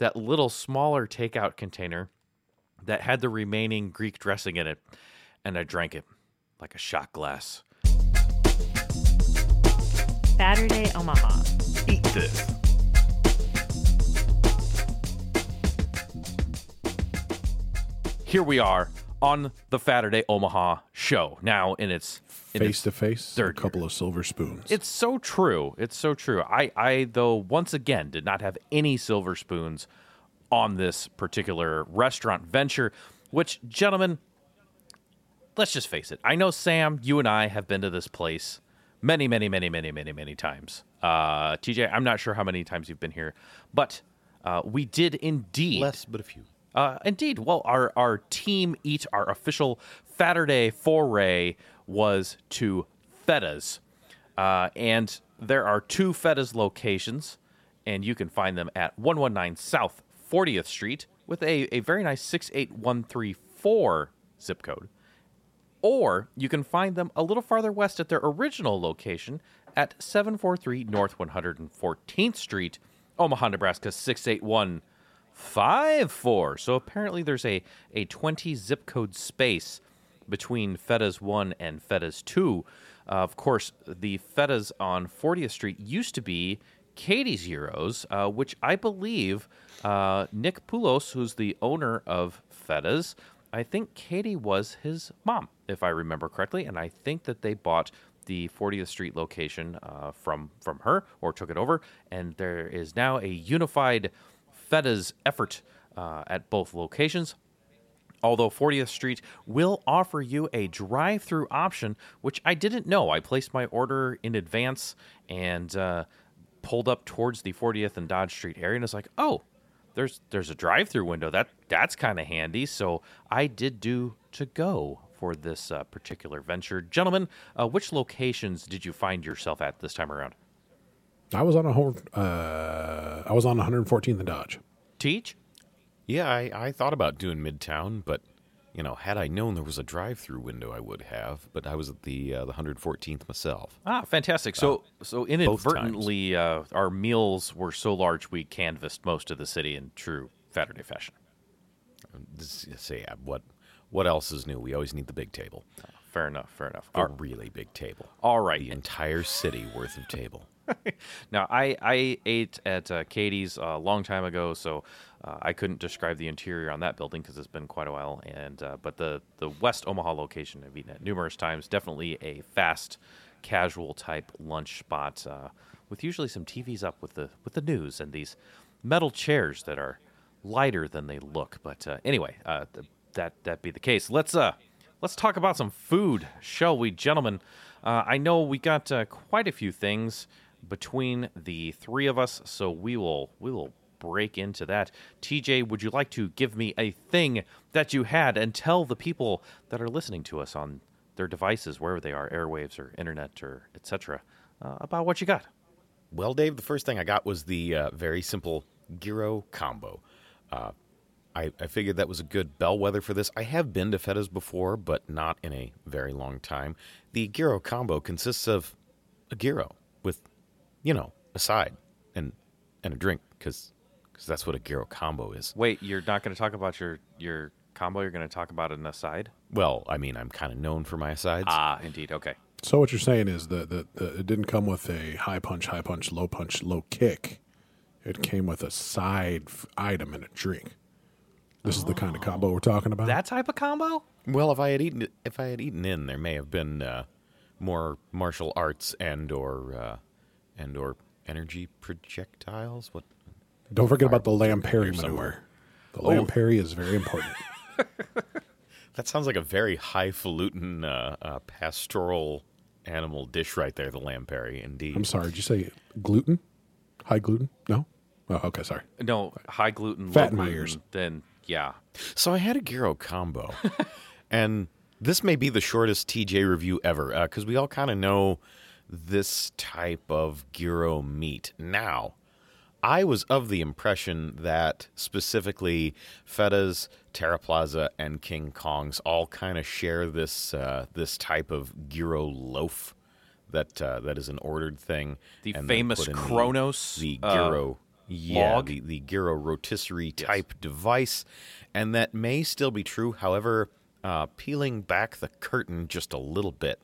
that little smaller takeout container that had the remaining Greek dressing in it, and I drank it like a shot glass. Fatterday Omaha. Eat this. Here we are on the Fatterday Omaha show now in its in Face to face, a third couple of silver spoons. It's so true. It's so true. I, I though once again did not have any silver spoons on this particular restaurant venture, which gentlemen, let's just face it. I know Sam, you and I have been to this place many, many, many, many, many, many times. Uh, TJ, I'm not sure how many times you've been here, but uh, we did indeed Less, but a few. uh, indeed. Well, our our team eat our official Saturday foray was to Fetas, uh, and there are two Fetas locations, and you can find them at 119 South 40th Street with a, a very nice 68134 zip code. Or you can find them a little farther west at their original location at 743 North 114th Street, Omaha, Nebraska 68154. So apparently there's a, a 20 zip code space between FETA's 1 and FETA's 2. Uh, of course, the FETA's on 40th Street used to be Katie's Heroes, uh, which I believe uh, Nick Poulos, who's the owner of FETA's, I think Katie was his mom, if I remember correctly, and I think that they bought the 40th Street location uh, from from her or took it over, and there is now a unified FETA's effort uh, at both locations. Although 40th Street will offer you a drive through option, which I didn't know. I placed my order in advance and uh, pulled up towards the 40th and Dodge Street area, and it's like, oh, there's there's a drive through window. That that's kind of handy. So I did do to go for this uh, particular venture, gentlemen. Uh, which locations did you find yourself at this time around? I was on a whole. Uh, I was on 114th and Dodge. Teach. Yeah, I, I thought about doing Midtown, but you know, had I known there was a drive-through window, I would have. But I was at the uh, the 114th myself. Ah, fantastic. So, so inadvertently, uh, our meals were so large we canvassed most of the city in true Saturday fashion. This, say, uh, what what else is new? We always need the big table, Fair enough. Fair enough. a All, really big table. all right. The entire city worth of table. Now, I, I ate at uh, Katie's a long time ago, so uh, I couldn't describe the interior on that building because it's been quite a while. And uh, but the the West Omaha location I've eaten at numerous times. Definitely a fast, casual type lunch spot uh, with usually some TVs up with the with the news and these metal chairs that are lighter than they look. But uh, anyway, uh, th- that that be the case. Let's uh let's talk about some food, shall we, gentlemen? Uh, I know we got quite a few things between the three of us, so we will we will break into that. TJ, would you like to give me a thing that you had and tell the people that are listening to us on their devices, wherever they are, airwaves or internet or etc., uh, about what you got? Well, Dave, the first thing I got was the uh, very simple gyro combo. Uh, I, I figured that was a good bellwether for this. I have been to Fetas before, but not in a very long time. The gyro combo consists of a gyro with, you know, a side and and a drink, because that's what a gyro combo is. Wait, you're not going to talk about your your combo. You're going to talk about an aside. Well, I mean, I'm kind of known for my asides. Ah, indeed. Okay. So what you're saying is that that that it didn't come with a high punch, high punch, low punch, low kick. It came with a side f- item and a drink. This is the kind of combo we're talking about. That type of combo? Well, if I had eaten if I had eaten in, there may have been uh, more martial arts and or uh, and or energy projectiles. What? Don't forget about the lamb parry somewhere. maneuver. The lamb parry is very important. That sounds like a very highfalutin uh, uh, pastoral animal dish right there. The lamb perry, indeed. I'm sorry. Did you say gluten? High gluten? No. Oh, okay. Sorry. No, high gluten, Fat in my ears. Then yeah, So I had a gyro combo, and this may be the shortest TJ review ever because we all kind of know this type of gyro meat. Now, I was of the impression that specifically Fetas, Terra Plaza, and King Kongs all kind of share this uh, this type of gyro loaf that uh, that is an ordered thing. The famous Kronos, the, uh, gyro yeah, log. the, the gyro rotisserie type device, and that may still be true. However, uh, peeling back the curtain just a little bit,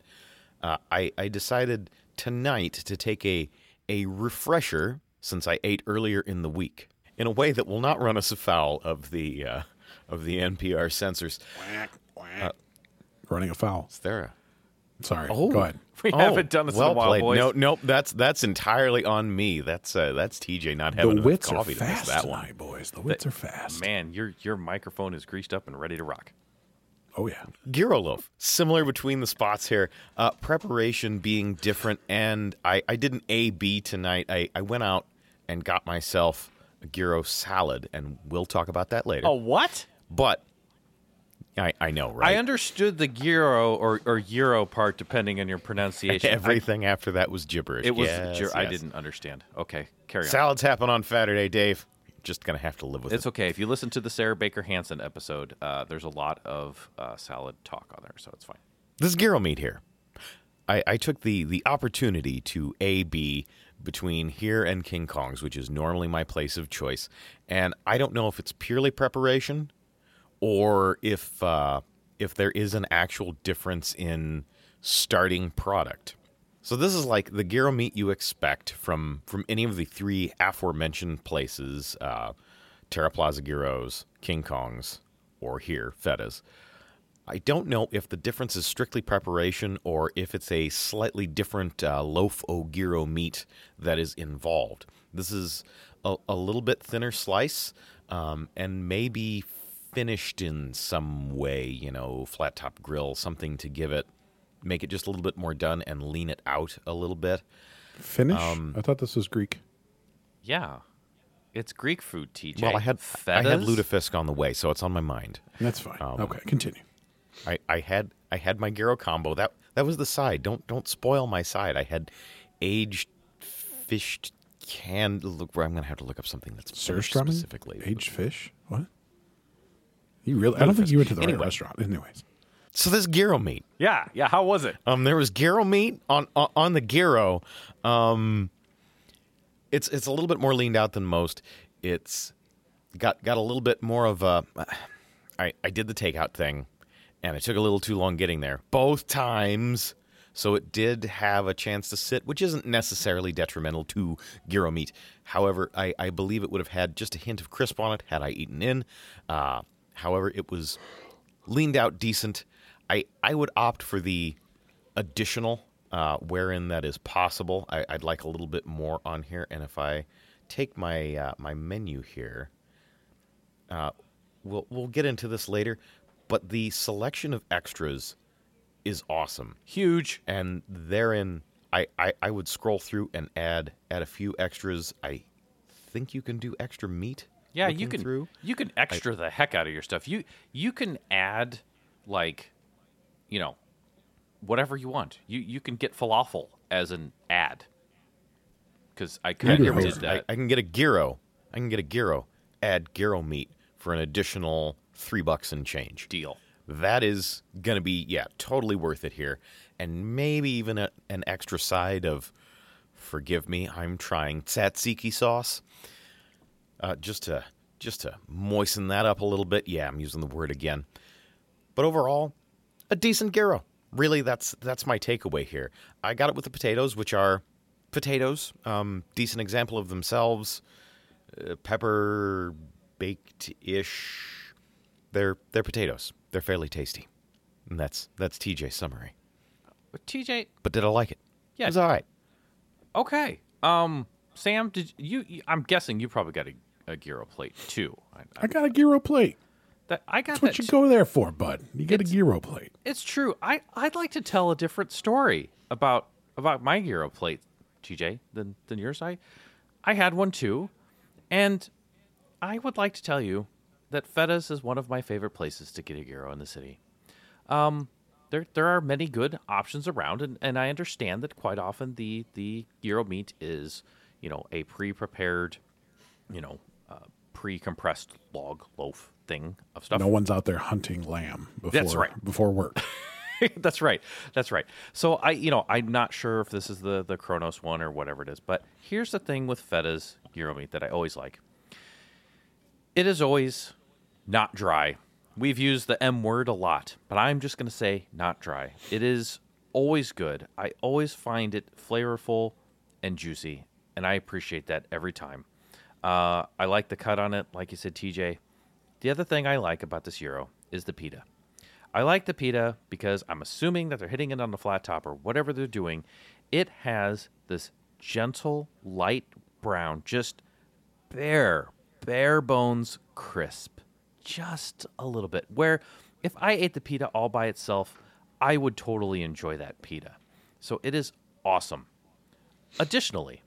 uh, I, I decided tonight to take a a refresher since I ate earlier in the week in a way that will not run us afoul of the uh, of the NPR censors. Running afoul. Is there a Sorry. Go ahead. We Oh, haven't done this well in a while, played. boys. No, nope. That's that's entirely on me. That's uh, that's TJ not The having enough wits are coffee to miss fast that tonight, one. boys. The wits are fast. Man, your your microphone is greased up and ready to rock. Oh yeah. Gyro loaf, similar between the spots here. Uh, preparation being different, and I, I did an A B tonight. I, I went out and got myself a gyro salad, and we'll talk about that later. Oh, what? but I I know right. I understood the gyro or, or euro part depending on your pronunciation. I- Everything after that was gibberish. it was. Yes, gyro- I didn't understand. Okay, carry on. Salads happen on Saturday, Dave. Just gonna have to live with It's it. It's okay. If you listen to the Sarah Baker Hansen episode, uh, there's a lot of uh, salad talk on there, so it's fine. This is gyro meat here. I, I took the the opportunity to A B between here and King Kong's, which is normally my place of choice, and I don't know if it's purely preparation or if uh, if there is an actual difference in starting product. So this is like the gyro meat you expect from from any of the three aforementioned places: uh, Terra Plaza Gyros, King Kong's, or here Fetta's. I don't know if the difference is strictly preparation or if it's a slightly different uh, loaf o gyro meat that is involved. This is a, a little bit thinner slice um, and maybe finished in some way, you know, flat top grill, something to give it, make it just a little bit more done and lean it out a little bit. Finish. Um, I thought this was Greek. Yeah, it's Greek food, TJ. Well, I had I had lutefisk on the way, so it's on my mind. That's fine. Um, okay, continue. I, I had I had my gyro combo. That that was the side. Don't don't spoil my side. I had aged fished canned. Look, I'm gonna have to look up something that's finished Surströmming? specifically. Aged fish? What? You really? I don't think you went to the Anyway. right restaurant. Anyways, So this gyro meat. Yeah, yeah. How was it? Um, there was gyro meat on on, on the gyro. Um, it's it's a little bit more leaned out than most. It's got got a little bit more of a. I I did the takeout thing, and it took a little too long getting there both times. So it did have a chance to sit, which isn't necessarily detrimental to gyro meat. However, I, I believe it would have had just a hint of crisp on it had I eaten in. Uh, however, it was leaned out decent. I, I would opt for the additional uh, wherein that is possible. I, I'd like a little bit more on here. And if I take my uh, my menu here, uh, we'll we'll get into this later. But the selection of extras is awesome Huge. and therein I, I, I would scroll through and add add a few extras. I think you can do extra meat. Yeah, you can through. you can extra the heck out of your stuff. You you can add like you know whatever you want. You you can get falafel as an ad because I kind Maybe of I did that. I, I can get a gyro. I can get a gyro. Add gyro meat for an additional three bucks and change. deal. That is gonna be yeah totally worth it here, and maybe even a, an extra side of forgive me I'm trying tzatziki sauce, uh, just to just to moisten that up a little bit. Yeah, I'm using the word again, but overall, a decent gyro. Really, that's that's my takeaway here. I got it with the potatoes, which are potatoes, um, decent example of themselves, uh, pepper baked ish. They're they're potatoes. They're fairly tasty, and that's that's TJ's summary. TJ, But did I like it? Yeah. it was all right. okay. Um, Sam, did you? you- I'm guessing you probably got a, a gyro plate too. I, I, I got a gyro plate. that, I got That's what that. you too. go there for, bud. You get a gyro plate. It's true. I I'd like to tell a different story about about my gyro plate, TJ, than than yours. I I had one too, and I would like to tell you that Fetta's is one of my favorite places to get a gyro in the city. Um, there there are many good options around, and, and I understand that quite often the the gyro meat is you know a pre prepared, you know, uh, pre compressed log loaf thing of stuff. No one's out there hunting lamb before That's right. before work. That's right. That's right. So I, you know, I'm not sure if this is the the Kronos one or whatever it is, but here's the thing with Feta's gyro meat that I always like. It is always not dry. We've used the M word a lot, but I'm just going to say not dry. It is always good. I always find it flavorful and juicy, and I appreciate that every time. Uh, I like the cut on it, like you said, TJ. The other thing I like about this gyro is the pita. I like the pita because I'm assuming that they're hitting it on the flat top or whatever they're doing. It has this gentle, light brown, just bare, bare bones crisp. Just a little bit. Where if I ate the pita all by itself, I would totally enjoy that pita. So it is awesome. Additionally,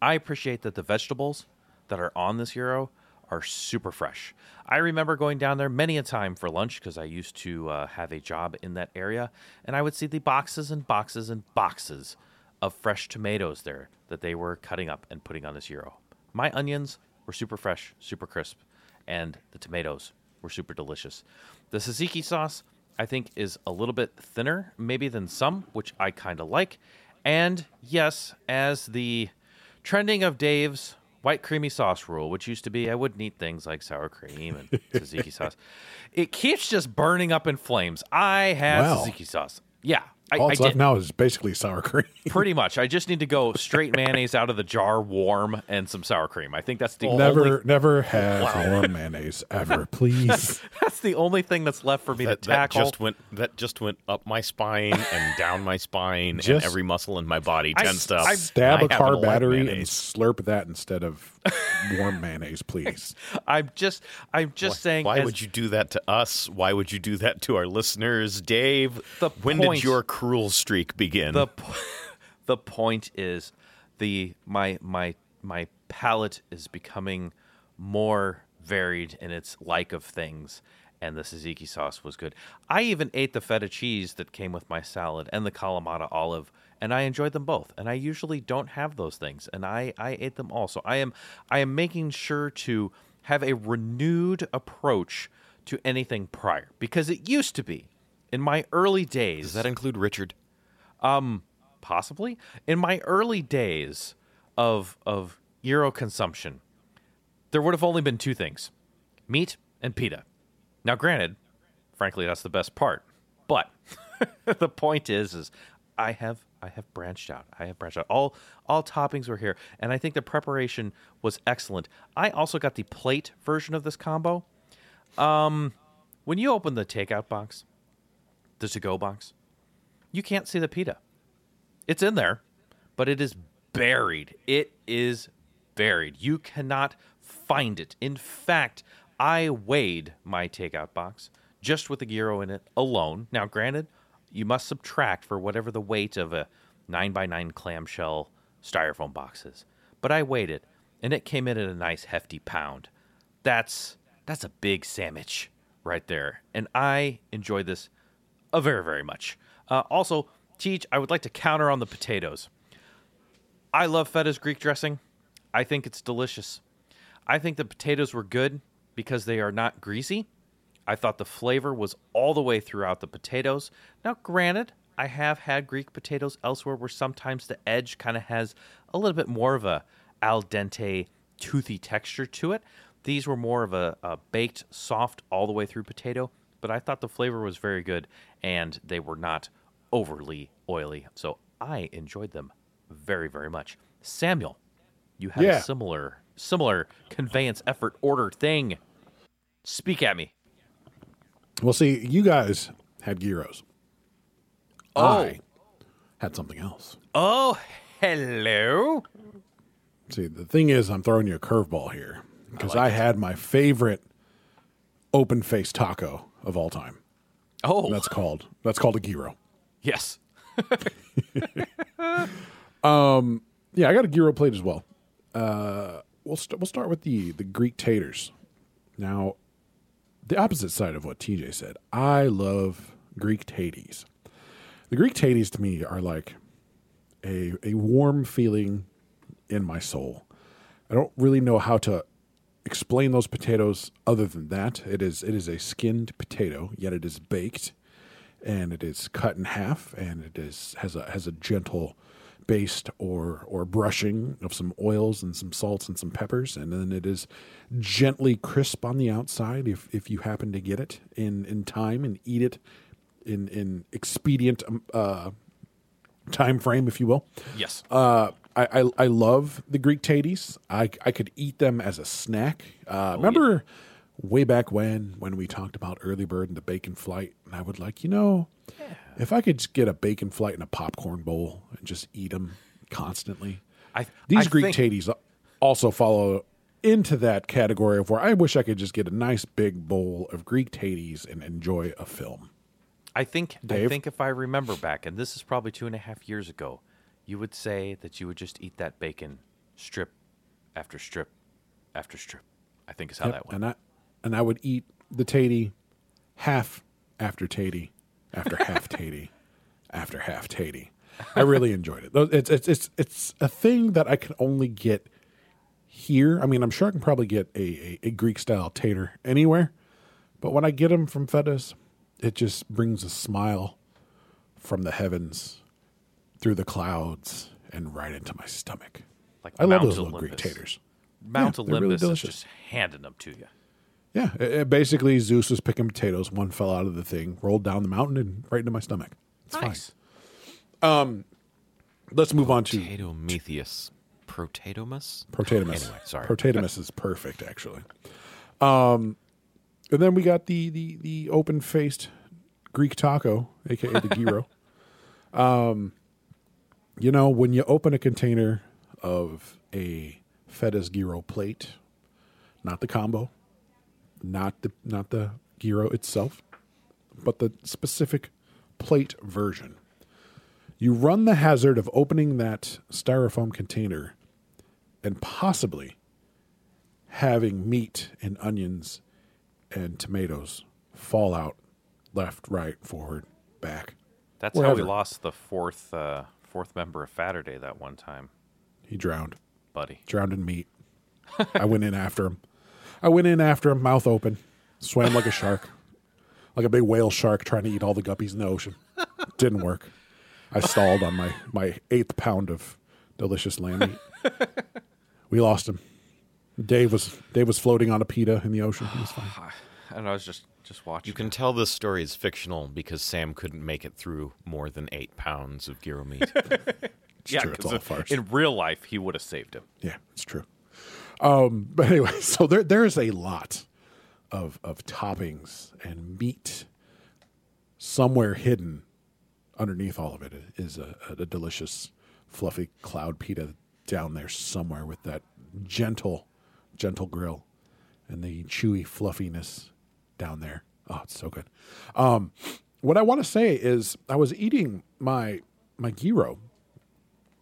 I appreciate that the vegetables that are on this gyro are super fresh. I remember going down there many a time for lunch because I used to uh, have a job in that area, and I would see the boxes and boxes and boxes of fresh tomatoes there that they were cutting up and putting on this gyro. My onions were super fresh, super crisp, and the tomatoes were super delicious. The tzatziki sauce, I think, is a little bit thinner, maybe than some, which I kind of like. And yes, as the trending of Dave's white creamy sauce rule, which used to be I wouldn't eat things like sour cream and tzatziki sauce. It keeps just burning up in flames. I had Wow. tzatziki sauce. Yeah, I, All I left did. now is basically sour cream. Pretty much. I just need to go straight mayonnaise out of the jar, warm, and some sour cream. I think that's the never, only never have warm mayonnaise ever, please. that's the only thing that's left for me That, to that tackle. just went that just went up my spine and down my spine and every muscle in my body I- tensed up. I- Stab I a car battery and slurp that instead of warm mayonnaise, please. I'm just I'm just Why- saying Why as- would you do that to us? Why would you do that to our listeners, Dave? The when point- did your cruel streak begin? the po- the point is the my my my palate is becoming more varied in its like of things and the tzatziki sauce was good. I even ate the feta cheese that came with my salad and the Kalamata olive and I enjoyed them both. And I usually don't have those things and I I ate them all. So I am I am making sure to have a renewed approach to anything prior because it used to be in my early days Does that include Richard? possibly? In my early days of of euro consumption there would have only been two things meat and pita. Now granted frankly that's the best part but the point is is i have i have branched out. I have branched out. All all toppings were here and i think the preparation was excellent. I also got the plate version of this combo. Um when you open the takeout box the to go box you can't see the pita it's in there, but it is buried. It is buried. You cannot find it. In fact, I weighed my takeout box just with the gyro in it alone. Now, granted, you must subtract for whatever the weight of a 9x9 clamshell styrofoam box is. But I weighed it, and it came in at a nice hefty pound. That's that's a big sandwich right there. And I enjoyed this uh, very, very much. Uh, also, Teach, I would like to counter on the potatoes. I love feta's Greek dressing. I think it's delicious. I think the potatoes were good because they are not greasy. I thought the flavor was all the way throughout the potatoes. Now, granted, I have had Greek potatoes elsewhere where sometimes the edge kind of has a little bit more of a al dente, toothy texture to it. These were more of a, a baked, soft, all the way through potato, but I thought the flavor was very good and they were not overly oily. So I enjoyed them very, very much. Samuel, you had Yeah. a similar similar conveyance effort order thing. Speak at me. Well, see, you guys had gyros. Oh. I had something else. Oh, hello. See, the thing is, I'm throwing you a curveball here because I, had my favorite open face taco of all time. Oh, And that's called that's called a gyro. yes. Um. Yeah, I got a gyro plate as well. Uh, we'll st- we'll start with the the Greek taters. Now, the opposite side of what TJ said. I love Greek taties. The Greek taties to me are like a a warm feeling in my soul. I don't really know how to explain those potatoes other than that. It is it is a skinned potato, yet it is baked, and it is cut in half, and it is has a has a gentle baste or or brushing of some oils and some salts and some peppers, and then it is gently crisp on the outside if if you happen to get it in in time and eat it in in expedient um, uh, time frame, if you will. Yes. Uh, I, I I love the Greek taties. I I could eat them as a snack. Uh, remember way back when when we talked about early bird and the bacon flight, and I would like you know, if I could just get a bacon flight in a popcorn bowl and just eat them constantly. I, These I Greek think, taties also follow into that category of where I wish I could just get a nice big bowl of Greek taties and enjoy a film. I think I think if I remember back, and this is probably two and a half years ago, you would say that you would just eat that bacon strip after strip after strip. I think is how Yep, that went. And I and I would eat the tatey half after tatey after half tatey after half tatey. I really enjoyed it. Those- It's it's it's it's a thing that I can only get here. I mean, I'm sure I can probably get a, a, a Greek style tater anywhere, but when I get them from Fedas, it just brings a smile from the heavens through the clouds and right into my stomach. Like I love Mount those little Greek taters. Mount Yeah, they're really Olympus is just handing them to you. Yeah, it- it basically Zeus was picking potatoes. One fell out of the thing, rolled down the mountain, and right into my stomach. It's nice. fine. Let's move on to potato Potatometheus. Protatomus? Protatomus. Anyway, sorry. Protatomus is perfect, actually. Um, and then we got the the the open faced Greek taco, aka the gyro. um, you know, when you open a container of a Feda's gyro plate, not the combo, not the not the gyro itself, but the specific plate version. You run the hazard of opening that styrofoam container and possibly having meat and onions and tomatoes fall out left, right, forward, back. That's how we lost the fourth uh, fourth member of Fatterday that one time, He drowned, buddy. drowned in meat. I went in after him. I went in after him, mouth open, swam like a shark, like a big whale shark trying to eat all the guppies in the ocean. Didn't work. I stalled on my, my eighth pound of delicious lamb meat. We lost him. Dave was Dave was floating on a pita in the ocean. He was fine. Ah, And I was just just watching. You can tell this story is fictional because Sam couldn't make it through more than eight pounds of gyro meat. It's yeah, true. It's 'cause all a in- farce. in real life he would have saved him. Yeah, it's true. Um, but anyway, so there there is a lot of of toppings and meat somewhere hidden underneath all of it is a, a delicious fluffy cloud pita down there somewhere with that gentle gentle grill and the chewy fluffiness down there. Oh, it's so good. Um, what I want to say is I was eating my my gyro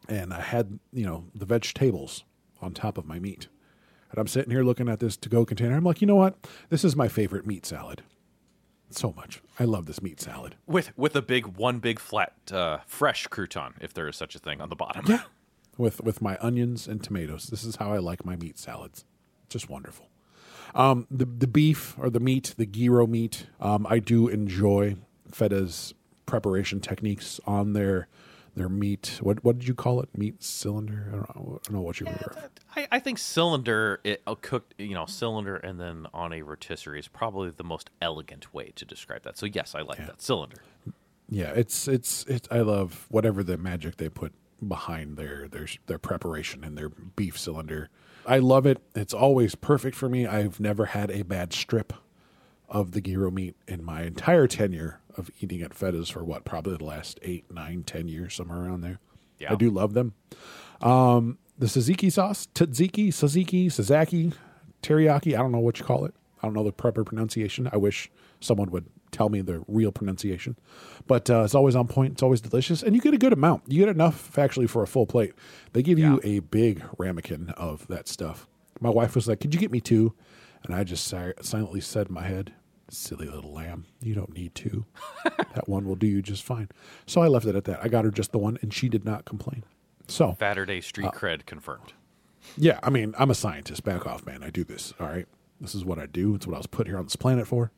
and I had, you know, the vegetables on top of my meat. And I'm sitting here looking at this to go container. I'm like, you know what? This is my favorite meat salad. So much. I love this meat salad. With with a big one big flat uh, fresh crouton, if there is such a thing on the bottom. Yeah. With with my onions and tomatoes. This is how I like my meat salads. Just wonderful. Um, the the beef or the meat, the gyro meat, um, I do enjoy Feda's preparation techniques on their their meat. What what did you call it? Meat cylinder? I don't know, I don't know what you were. I, I think cylinder it, uh, cooked, you know, cylinder and then on a rotisserie is probably the most elegant way to describe that. So yes, I like that cylinder. Yeah, it's it's it's. I love whatever the magic they put behind their their their preparation and their beef cylinder. I love it. It's always perfect for me. I've never had a bad strip of the gyro meat in my entire tenure of eating at Fetas for what probably the last eight, nine, ten years, somewhere around there. Yeah. I do love them. Um, the tzatziki sauce, tzatziki, tzatziki, sazaki, teriyaki. I don't know what you call it. I don't know the proper pronunciation. I wish someone would tell me the real pronunciation. But uh, it's always on point. It's always delicious, and you get a good amount. You get enough actually for a full plate. They give you a big ramekin of that stuff. My wife was like, "Could you get me two? And I just si- silently said in my head, "Silly little lamb, you don't need two. that one will do you just fine." So I left it at that. I got her just the one, and she did not complain. So Fatterday street Uh, cred confirmed. yeah, I mean, I'm a scientist. Back off, man. I do this. All right. This is what I do. It's what I was put here on this planet for.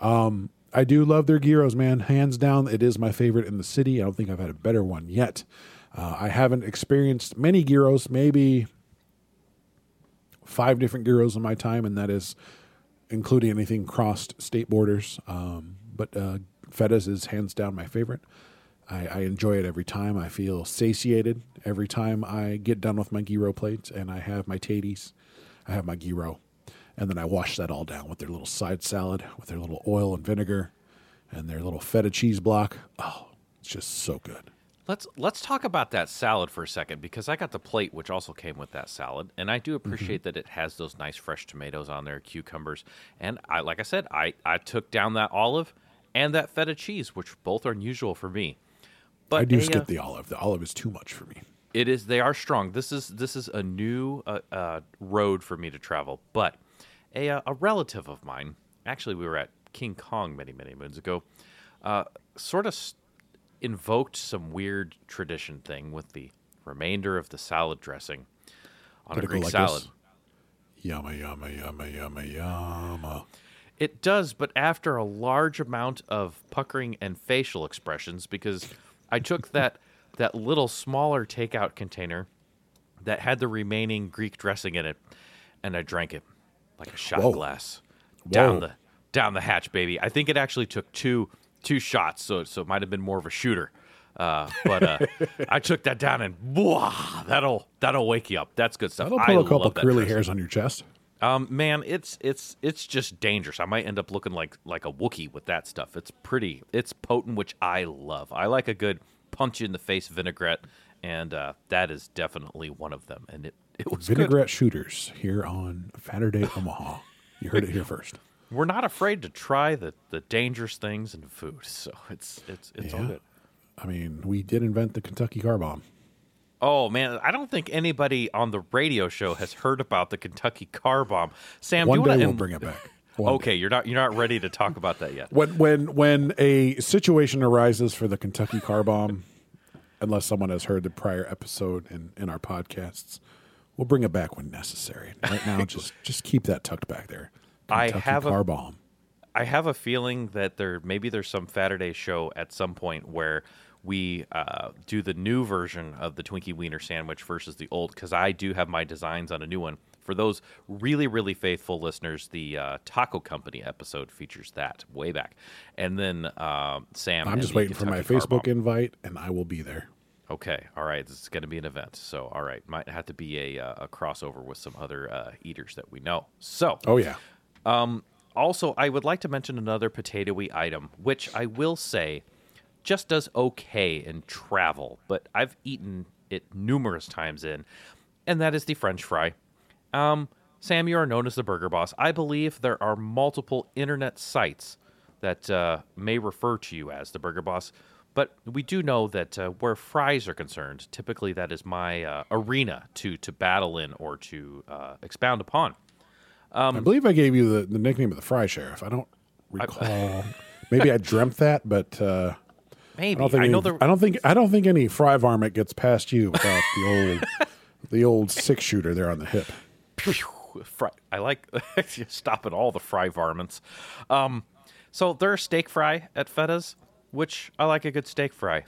Um, I do love their gyros, man. Hands down, it is my favorite in the city. I don't think I've had a better one yet. Uh, I haven't experienced many gyros, maybe five different gyros in my time, and that is including anything crossed state borders. Um, but uh, Fetta's is hands down my favorite. I, I enjoy it every time. I feel satiated every time I get done with my gyro plates and I have my taties. I have my gyro. And then I wash that all down with their little side salad, with their little oil and vinegar, and their little feta cheese block. Oh, it's just so good. Let's let's talk about that salad for a second because I got the plate which also came with that salad, and I do appreciate that it has those nice fresh tomatoes on there, cucumbers, and I like I said, I I took down that olive and that feta cheese, which both are unusual for me. But I do a, skip uh, the olive. The olive is too much for me. It is. They are strong. This is this is a new uh, uh, road for me to travel. But a uh, a relative of mine, actually, we were at King Kong many many moons ago. Uh, sort of invoked some weird tradition thing with the remainder of the salad dressing on Did a Greek like salad. this? Yumma, yumma, yumma, yumma, yumma. It does, but after a large amount of puckering and facial expressions, because I took that that little smaller takeout container that had the remaining Greek dressing in it, and I drank it like a shot Whoa. glass down Whoa. the down the hatch, baby. I think it actually took two two shots, so so it might have been more of a shooter. Uh, but uh, I took that down and that'll that'll wake you up. That's good stuff. That'll I put a couple curly hairs on your chest. Um, man, it's it's it's just dangerous. I might end up looking like like a Wookie with that stuff. It's pretty, it's potent, which I love. I like a good punch you in the face vinaigrette, and uh, that is definitely one of them. And it it was good. Vinaigrette shooters here on Fatterday Omaha. You heard it here first. We're not afraid to try the the dangerous things in food, so it's it's it's all good. I mean, we did invent the Kentucky car bomb. Oh man, I don't think anybody on the radio show has heard about the Kentucky car bomb. Sam, One do you day want to we'll bring it back. One Okay, you're not you're not ready to talk about that yet. when when when a situation arises for the Kentucky car bomb, unless someone has heard the prior episode in, in our podcasts, we'll bring it back when necessary. Right now, just just keep that tucked back there. I Kentucky have a- car bomb. I have a feeling that there maybe there's some Saturday show at some point where we uh, do the new version of the Twinkie Wiener sandwich versus the old because I do have my designs on a new one. For those really really faithful listeners, the uh, Taco Company episode features that way back, and then uh, Sam. I'm just waiting for my Facebook Bomb. invite, and I will be there. Okay, all right. This is going to be an event, so all right, might have to be a, uh, a crossover with some other uh, eaters that we know. So, Oh yeah, also, I would like to mention another potatoy item, which I will say just does okay in travel, but I've eaten it numerous times in, and that is the French fry. Um, Sam, you are known as the Burger Boss. I believe there are multiple internet sites that uh, may refer to you as the Burger Boss, but we do know that uh, where fries are concerned, typically that is my uh, arena to to battle in or to uh, expound upon. I believe I gave you the, the nickname of the Fry Sheriff. I don't recall. Maybe I dreamt that, but uh, I Maybe don't think I know any, there. I don't think I don't think any fry varmint gets past you without the old the old six shooter there on the hip. Fry, I like stopping all the fry varmints. Um, so there are steak fry at Fetta's, which I like a good steak fry.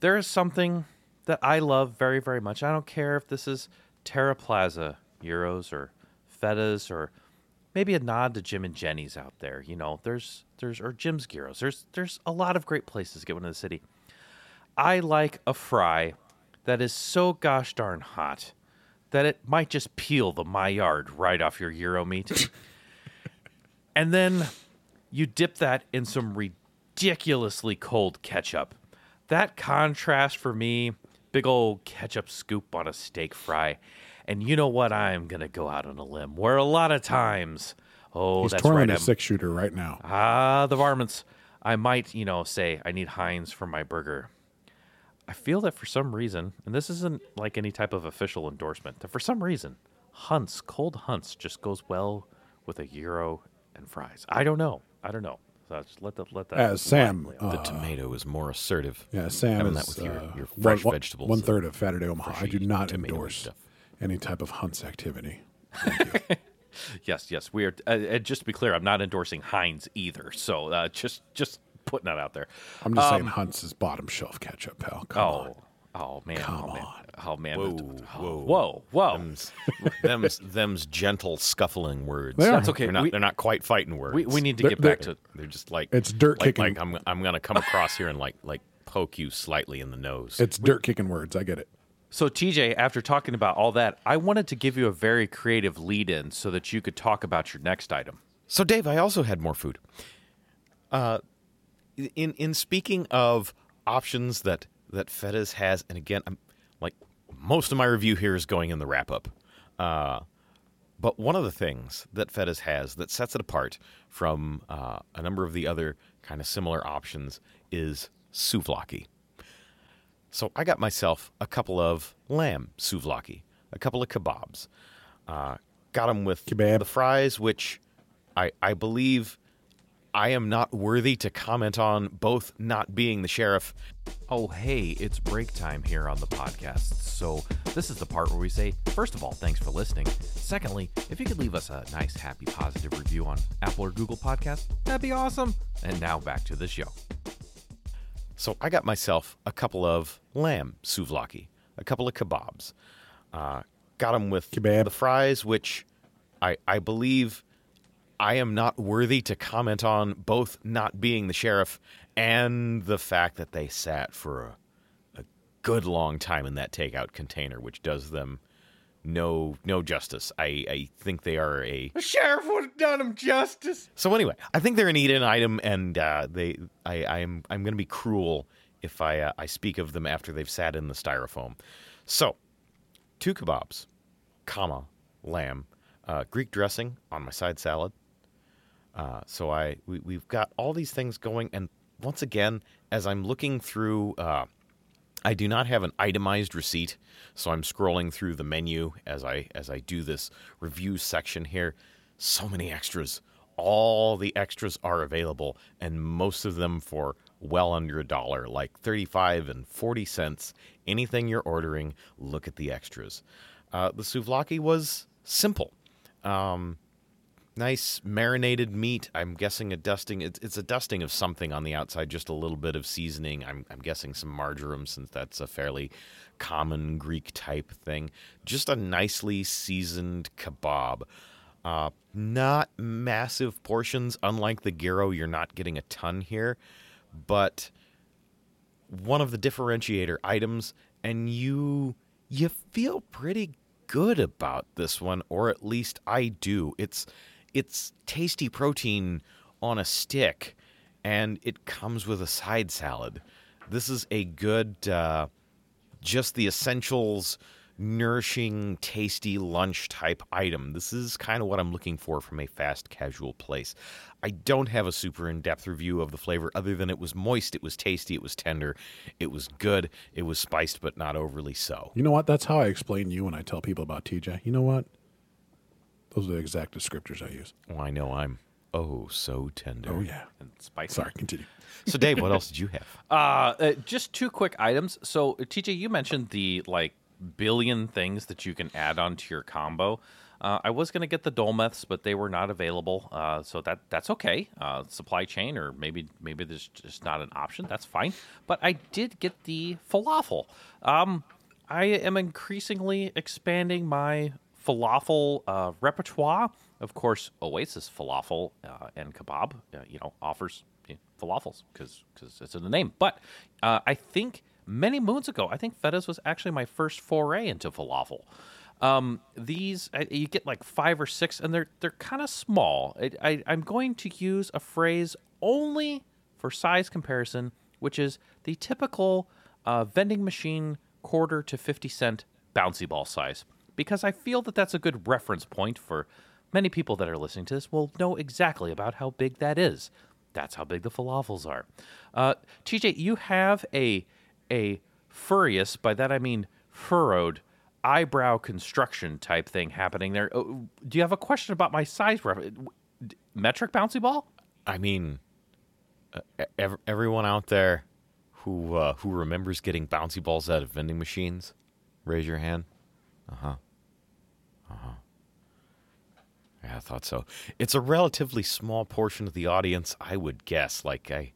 There is something that I love very, very much. I don't care if this is Terra Plaza Euros or fetas or maybe a nod to Jim and Jenny's out there. You know, there's there's or Jim's Gyros. There's there's a lot of great places to get one in the city. I like a fry that is so gosh darn hot that it might just peel the Maillard right off your Euro meat. and then you dip that in some ridiculously cold ketchup. That contrast for me, big old ketchup scoop on a steak fry. And you know what? I'm going to go out on a limb where a lot of times, oh, He's that's right. a I'm- six shooter right now. Ah, the varmints. I might, you know, say I need Heinz for my burger. I feel that for some reason, and this isn't like any type of official endorsement, that for some reason, Hunts, cold Hunts, just goes well with a gyro and fries. I don't know. I don't know. So just let that let that. As Sam, lie. The uh, tomato is more assertive. yeah, Sam having is that with your, uh, your one- fresh one- vegetables. One and third of Fatterday Omaha. I do not endorse any type of hunts activity. Yes, yes. We are. Uh, and just to be clear, I'm not endorsing Heinz either. So uh, just just putting that out there. I'm just saying Hunt's is bottom shelf ketchup, pal. Come on. Oh, man, Come oh man, on. oh man. Whoa, whoa, whoa. whoa, whoa. Them's, them's, them's gentle scuffling words. They. That's okay. They're not, We- they're not quite fighting words. We, we need to They're- get back they're- to. They're just like It's dirt like, kicking. Like I'm I'm gonna come across here and like like poke you slightly in the nose. It's dirt kicking words. I get it. So TJ, after talking about all that, I wanted to give you a very creative lead-in so that you could talk about your next item. So, Dave, I also had more food. Uh, in in speaking of options that that Fedas has, and again, I'm like most of my review here is going in the wrap up. Uh, but one of the things that Fedas has that sets it apart from uh, a number of the other kind of similar options is souvlaki. So I got myself a couple of lamb souvlaki, a couple of kebabs. Uh, got them with Kebab. the fries, which I I believe I am not worthy to comment on, both not being the sheriff. Oh, hey, it's break time here on the podcast. So, this is the part where we say, first of all, thanks for listening. Secondly, if you could leave us a nice, happy, positive review on Apple or Google Podcasts, that'd be awesome. And now back to the show. So I got myself a couple of lamb souvlaki, a couple of kebabs. Uh, got them with Kebab. the fries, which I I believe I am not worthy to comment on, both not being the sheriff and the fact that they sat for a, a good long time in that takeout container, which does them no no justice. I, I think they are a The sheriff would have done them justice. so anyway, I think they're an eat-in item, and uh, they I I'm I'm going to be cruel if I uh, I speak of them after they've sat in the styrofoam. So, two kebabs, comma lamb, uh, Greek dressing on my side salad. Uh, so I we, we've got all these things going, and once again, as I'm looking through. Uh, I do not have an itemized receipt, so I'm scrolling through the menu as I as I do this review section here. So many extras. All the extras are available, and most of them for well under a dollar, like 35 and 40 cents. Anything you're ordering, look at the extras. Uh, the souvlaki was simple. Um, nice marinated meat. I'm guessing a dusting. It's, it's a dusting of something on the outside, just a little bit of seasoning. I'm, I'm guessing some marjoram, since that's a fairly common Greek type thing. Just a nicely seasoned kebab. Uh, not massive portions. Unlike the gyro, you're not getting a ton here, but one of the differentiator items, and you you feel pretty good about this one, or at least I do. It's it's tasty protein on a stick, and it comes with a side salad. This is a good, uh, just the essentials, nourishing, tasty lunch type item. This is kind of what I'm looking for from a fast casual place. I don't have a super in depth review of the flavor other than it was moist, it was tasty, it was tender, it was good, it was spiced, but not overly so. You know what? That's how I explain you when I tell people about TJ. You know what? Those are the exact descriptors I use. Oh, I know I'm oh so tender. Oh yeah. And spicy. Sorry, continue. So, Dave, what else did you have? Uh, uh, just two quick items. So, TJ, you mentioned the like billion things that you can add onto your combo. Uh, I was going to get the Dolmeths, but they were not available. Uh, so that that's okay. Uh, supply chain, or maybe maybe there's just not an option. That's fine. But I did get the falafel. Um, I am increasingly expanding my falafel uh, repertoire. Of course, Oasis falafel uh, and kebab, uh, you know, offers you know, falafels because it's in the name. But uh, I think many moons ago, I think Fetta's was actually my first foray into falafel. Um, these I, you get like five or six, and they're they're kind of small. I, I, I'm going to use a phrase only for size comparison, which is the typical uh, vending machine quarter to fifty cent bouncy ball size, because I feel that that's a good reference point for many people that are listening to this. Will know exactly about how big that is. That's how big the falafels are. Uh, TJ, you have a a furious, by that I mean furrowed eyebrow construction type thing happening there. Oh, Do you have a question about my size metric bouncy ball? I mean, uh, ev- everyone out there who uh, who remembers getting bouncy balls out of vending machines, raise your hand. Uh huh. Uh huh. Yeah, I thought so. It's a relatively small portion of the audience, I would guess. Like I,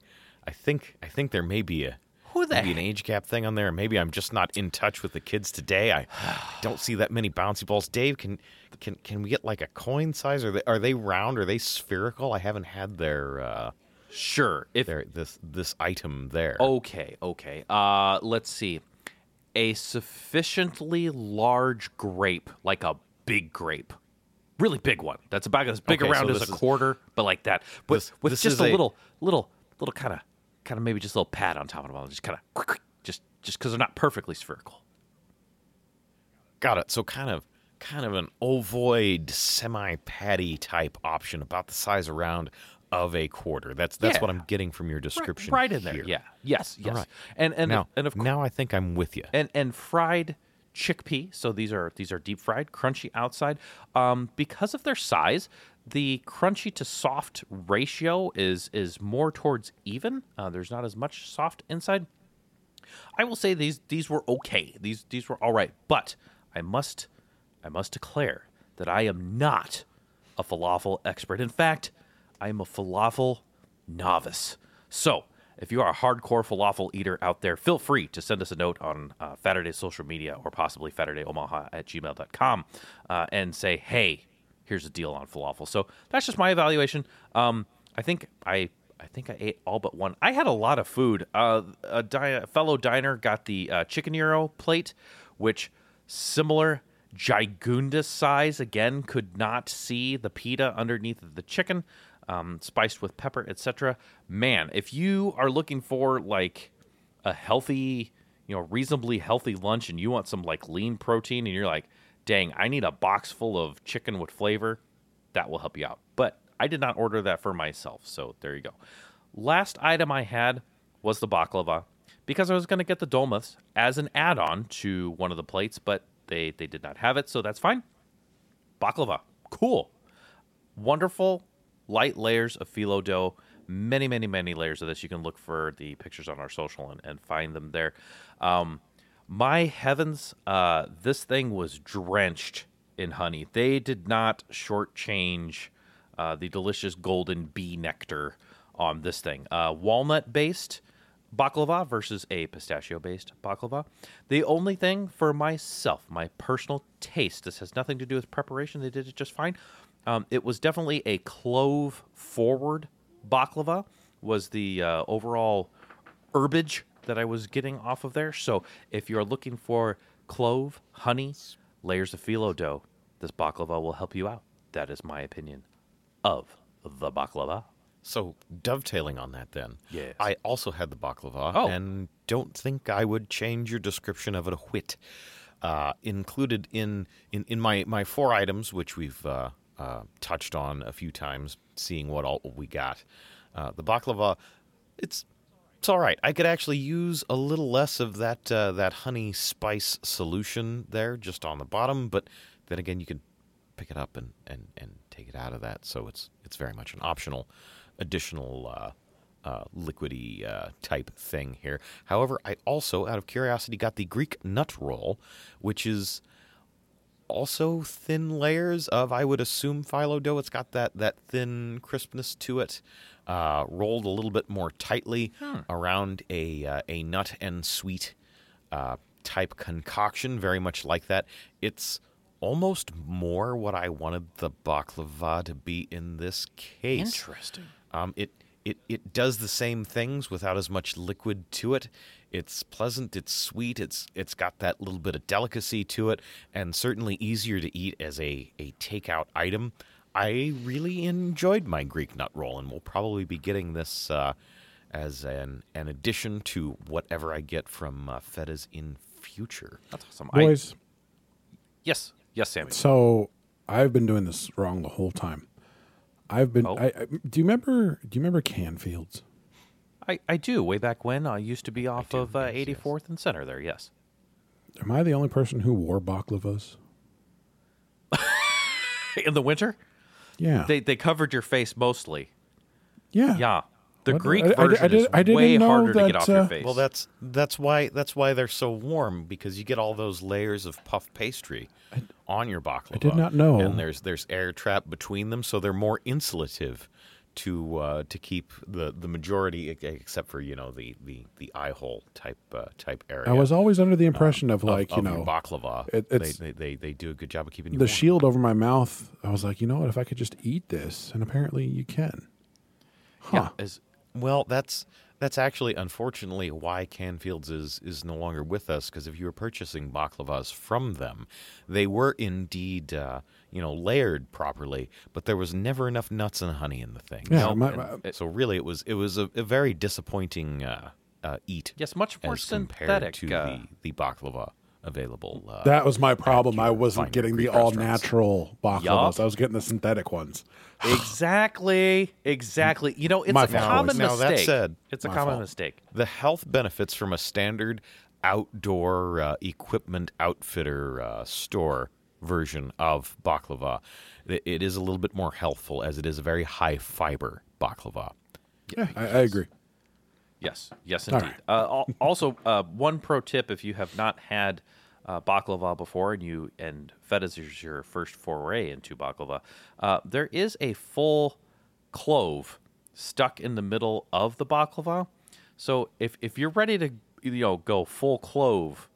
I think I think there may be a Who the maybe an age gap thing on there. Maybe I'm just not in touch with the kids today. I don't see that many bouncy balls. Dave, can can can we get like a coin size? Are they are they round? Are they spherical? I haven't had their uh, Sure. If their this this item there. Okay, okay. Uh, let's see. A sufficiently large grape, like a big grape, really big one. That's about as big Okay, around so as a is- quarter, but like that, with This- with this just a a- little, little, little kind of, kind of maybe just a little pad on top of them, all, just kind of, just, just because they're not perfectly spherical. Got it. So kind of kind of an ovoid semi patty type option about the size around of a quarter. That's that's Yeah. what I'm getting from your description. right in there. here. Yeah. Yes. Yes. right. And and Now, and of course. now I think I'm with you. and and fried chickpea. So these are these are deep fried, crunchy outside. Um, because of their size, the crunchy to soft ratio is is more towards even. Uh, there's not as much soft inside. I will say these these were okay. These these were all right, but I must I must declare that I am not a falafel expert. In fact, I am a falafel novice. So, if you are a hardcore falafel eater out there, feel free to send us a note on uh, Fatterday's social media or possibly FatterdayOmaha at gmail.com uh, and say, hey, here's a deal on falafel. So that's just my evaluation. Um, I think I I think I ate all but one. I had a lot of food. Uh, a, di- a fellow diner got the uh, chicken gyro plate, which similar gigundous size again could not see the pita underneath the chicken, um, spiced with pepper, etc. Man, if you are looking for like a healthy, you know, reasonably healthy lunch, and you want some like lean protein, and you're like, dang, I need a box full of chicken with flavor, that will help you out. But I did not order that for myself, so there you go. Last item I had was the baklava because I was going to get the dolmas as an add-on to one of the plates, but they they did not have it, so that's fine. Baklava, cool, wonderful, light layers of phyllo dough. Many, many, many layers of this. You can look for the pictures on our social and, and find them there. Um, my heavens, uh, this thing was drenched in honey. They did not shortchange uh, the delicious golden bee nectar on this thing. Uh, walnut based baklava versus a pistachio based baklava. The only thing for myself, my personal taste, this has nothing to do with preparation, they did it just fine. Um, it was definitely a clove forward baklava, was the uh, overall herbage that I was getting off of there. So if you're looking for clove, honey, layers of phyllo dough, this baklava will help you out. That is my opinion of the baklava. So dovetailing on that, then, Yes. I also had the baklava, Oh. and don't think I would change your description of it a whit. Uh, included in, in in my my four items, which we've uh, uh, touched on a few times, seeing what all we got. Uh, the baklava, it's it's all right. I could actually use a little less of that uh, that honey spice solution there, just on the bottom. But then again, you can pick it up and, and, and take it out of that. So it's it's very much an optional, additional uh, uh, liquidy uh, type thing here. However, I also, out of curiosity, got the Greek nut roll, which is also thin layers of, I would assume, phyllo dough. It's got that that thin crispness to it, uh, rolled a little bit more tightly around a uh, a nut and sweet uh, type concoction, very much like that. It's almost more what I wanted the baklava to be in this case. Interesting. Um, it it it does the same things without as much liquid to it. It's pleasant. It's sweet. It's it's got that little bit of delicacy to it, and certainly easier to eat as a a takeout item. I really enjoyed my Greek nut roll, and we'll probably be getting this uh, as an an addition to whatever I get from uh, Fetas in future. That's awesome. I, Boys, yes, yes, Sammy. so I've been doing this wrong the whole time. I've been. Oh. I, I, do you remember? Do you remember Canfields? I, I do. Way back when I used to be off do, of uh, yes, yes. 84th and Center there. Yes. Am I the only person who wore baklavas? In the winter, Yeah. they they covered your face mostly. yeah. Yeah. The What? Greek I- I- I version did- is I didn't way know harder to get that, off your uh, face. Well, that's that's why that's why they're so warm because you get all those layers of puff pastry on your baklava. I did not know. And there's there's air trap between them, so they're more insulative to uh, to keep the the majority, except for you know the the the eye hole type uh, type area. I was always under the impression of like of you your know baklava. it- they, they, they they do a good job of keeping you the warm. shield over my mouth. I was like, you know what? If I could just eat this, and apparently you can. yeah, as Well, that's that's actually unfortunately why Canfields is is no longer with us because if you were purchasing baklavas from them, they were indeed uh, you know layered properly, but there was never enough nuts and honey in the thing. Yeah, No, my- and my- it- So really, it was it was a, a very disappointing uh, uh, eat. yes, much more as compared synthetic. to uh, the the baklava available. Uh, that was my problem. I wasn't getting the all natural baklavas. Yup. I was getting the synthetic ones. exactly, exactly. You know, it's My a fault, common boys. Now, that mistake. said- it's a common fault. mistake. the health benefits from a standard outdoor uh, equipment outfitter uh, store version of baklava it, it is a little bit more healthful as it is a very high fiber baklava Yeah, I, I agree. Yes, yes, All indeed. Uh, also, uh, one pro tip: if you have not had uh, baklava before, and you and fetas is your first foray into baklava, uh, there is a full clove stuck in the middle of the baklava. So if if you're ready to you know go full clove